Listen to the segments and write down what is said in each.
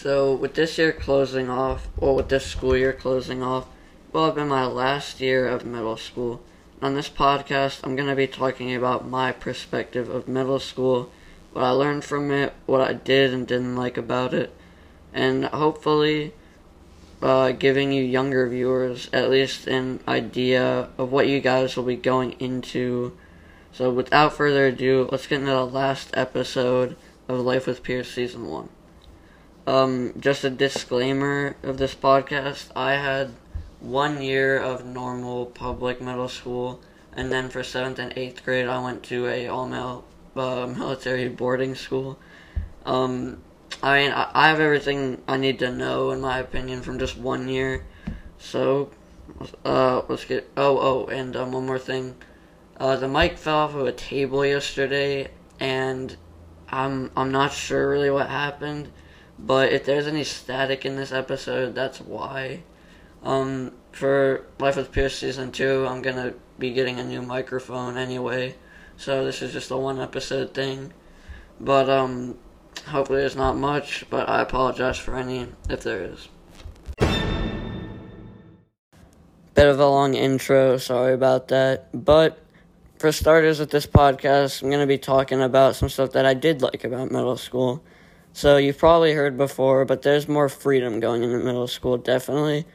So, with this year closing off, or with this school year closing off, will have been my last year of middle school. On this podcast, I'm going to be talking about my perspective of middle school, what I learned from it, what I did and didn't like about it, and hopefully uh, giving you younger viewers at least an idea of what you guys will be going into. So, without further ado, let's get into the last episode of Life with Pierce Season 1. Um, just a disclaimer of this podcast I had one year of normal public middle school, and then for 7th and 8th grade, I went to a all male uh, military boarding school. Um, I mean, I, I have everything I need to know, in my opinion, from just one year. So, uh, let's get. Oh, oh, and um, one more thing. Uh, the mic fell off of a table yesterday, and I'm I'm not sure really what happened, but if there's any static in this episode, that's why. Um, for Life with Pierce season two, I'm gonna be getting a new microphone anyway, so this is just a one episode thing. But um, hopefully there's not much, but I apologize for any if there is. Bit of a long intro, sorry about that. But for starters, with this podcast, I'm to be talking about some stuff that I did like about middle school. So you've probably heard before, but there's more freedom going into middle school, definitely.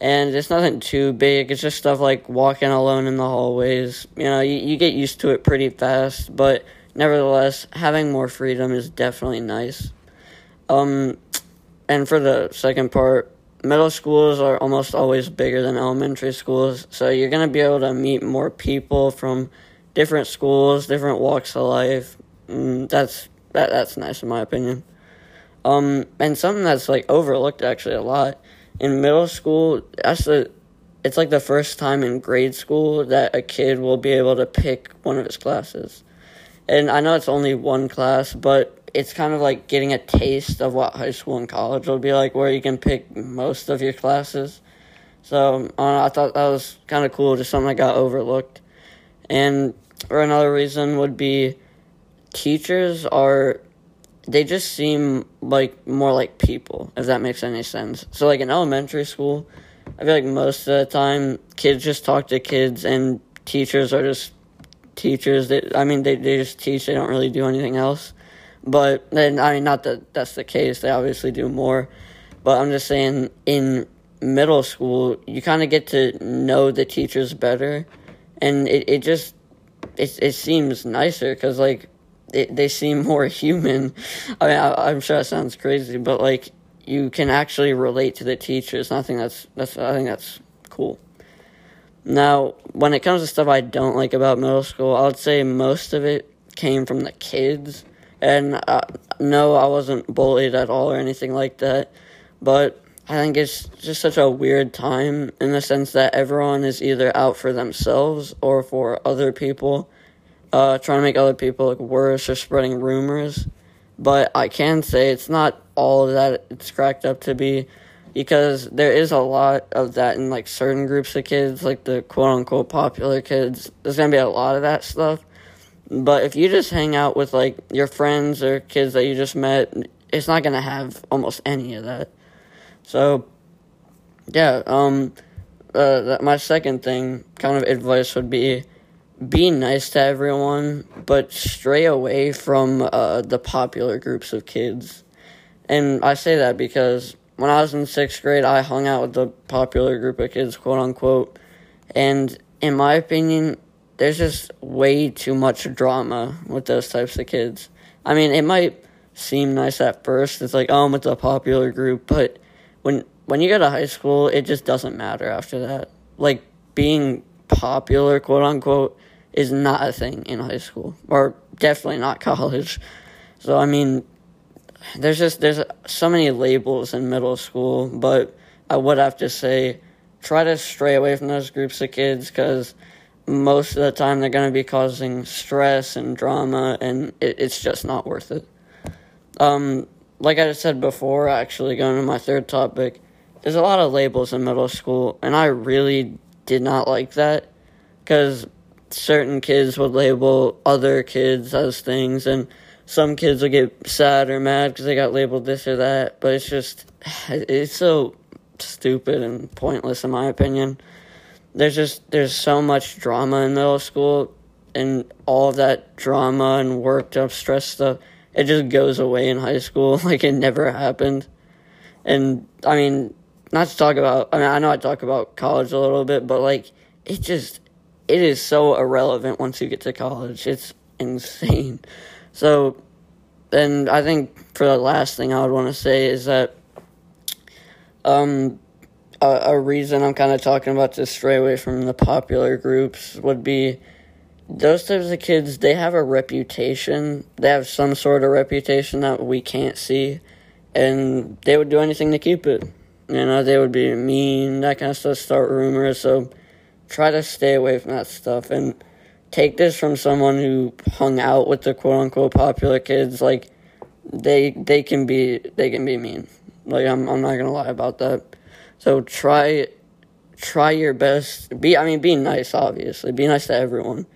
And it's nothing too big. It's just stuff like walking alone in the hallways. You know, you, you get used to it pretty fast, but nevertheless, having more freedom is definitely nice. Um, and for the second part, middle schools are almost always bigger than elementary schools, so you're gonna be able to meet more people from different schools, different walks of life. Mm, that's that that's nice in my opinion. Um, and something that's like overlooked actually a lot in middle school. That's the it's like the first time in grade school that a kid will be able to pick one of his classes. And I know it's only one class, but it's kind of like getting a taste of what high school and college will be like, where you can pick most of your classes. So I, thought that was kind of cool, just something that got overlooked. And or another reason would be teachers are they just seem like more like people, if that makes any sense. So like in elementary school, I feel like most of the time kids just talk to kids and teachers are just teachers that I mean they, they just teach, they don't really do anything else. But then, I mean, not that that's the case. They obviously do more. But I'm just saying, in middle school, you kind of get to know the teachers better, and it, it just it it seems nicer because like it, they seem more human. I mean, I, I'm sure that sounds crazy, but like you can actually relate to the teachers. I think that's that's I think that's cool. Now, when it comes to stuff I don't like about middle school, I would say most of it came from the kids and uh, no, I wasn't bullied at all or anything like that. But I think it's just such a weird time in the sense that everyone is either out for themselves or for other people, uh, trying to make other people look worse or spreading rumors. But I can say it's not all that it's cracked up to be because there is a lot of that in like certain groups of kids, like the quote unquote popular kids. There's gonna be a lot of that stuff. But if you just hang out with like your friends or kids that you just met, it's not gonna have almost any of that. So, yeah. Um, uh, that, my second thing, kind of advice would be, be nice to everyone, but stray away from uh, the popular groups of kids. And I say that because when I was in sixth grade, I hung out with the popular group of kids, quote unquote. And in my opinion, there's just way too much drama with those types of kids. I mean, it might seem nice at first. It's like, oh, I'm with the popular group, but when when you go to high school, it just doesn't matter after that. Like being popular, quote unquote, is not a thing in high school, or definitely not college. So I mean, there's just there's so many labels in middle school, but I would have to say, try to stray away from those groups of kids because most of the time they're going to be causing stress and drama, and it, it's just not worth it. Um, like I said before, actually, going to my third topic, there's a lot of labels in middle school, and I really did not like that because certain kids would label other kids as things, and some kids will get sad or mad because they got labeled this or that, but it's just, it's so stupid and pointless in my opinion. There's just, there's so much drama in middle school, and all that drama and worked up stress stuff, it just goes away in high school like it never happened. And I mean, not to talk about, I mean, I know I talk about college a little bit, but like, it just, it is so irrelevant once you get to college. It's insane. So, and I think for the last thing I would want to say is that, um, a, a reason I'm kind of talking about to stray away from the popular groups would be those types of kids, they have a reputation. They have some sort of reputation that we can't see, and they would do anything to keep it. You know, they would be mean, that kind of stuff, start rumors. So try to stay away from that stuff and take this from someone who hung out with the quote unquote popular kids. Like they they can be they can be mean. Like I'm I'm not gonna lie about that. So try try your best. Be I mean be nice obviously. Be nice to everyone.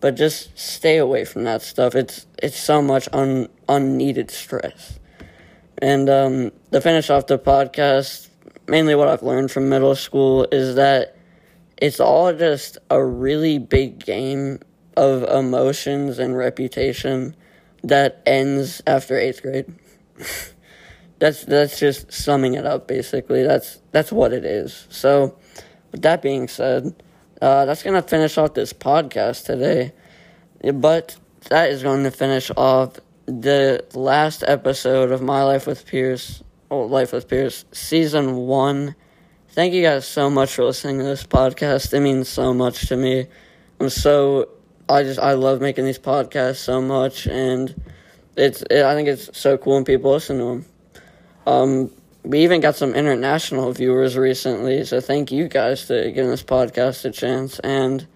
But just stay away from that stuff. It's it's so much un, unneeded stress. And um, to finish off the podcast, mainly what I've learned from middle school is that it's all just a really big game of emotions and reputation that ends after eighth grade. that's that's just summing it up basically. That's that's what it is. So with that being said, uh, that's gonna finish off this podcast today. But that is going to finish off the last episode of My Life with Pierce, oh, Life with Pierce, season one. Thank you guys so much for listening to this podcast. It means so much to me. I'm so I just I love making these podcasts so much, and it's it, I think it's so cool when people listen to them. Um, we even got some international viewers recently, so thank you guys for giving this podcast a chance. And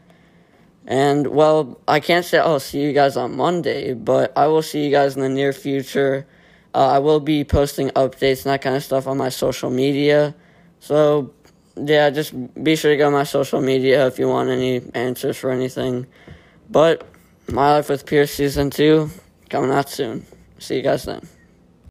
and well, I can't say I'll see you guys on Monday, but I will see you guys in the near future. Uh, I will be posting updates and that kind of stuff on my social media. So, yeah, just be sure to go my social media if you want any answers for anything. But, My Life with Pierce Season 2 coming out soon. See you guys then.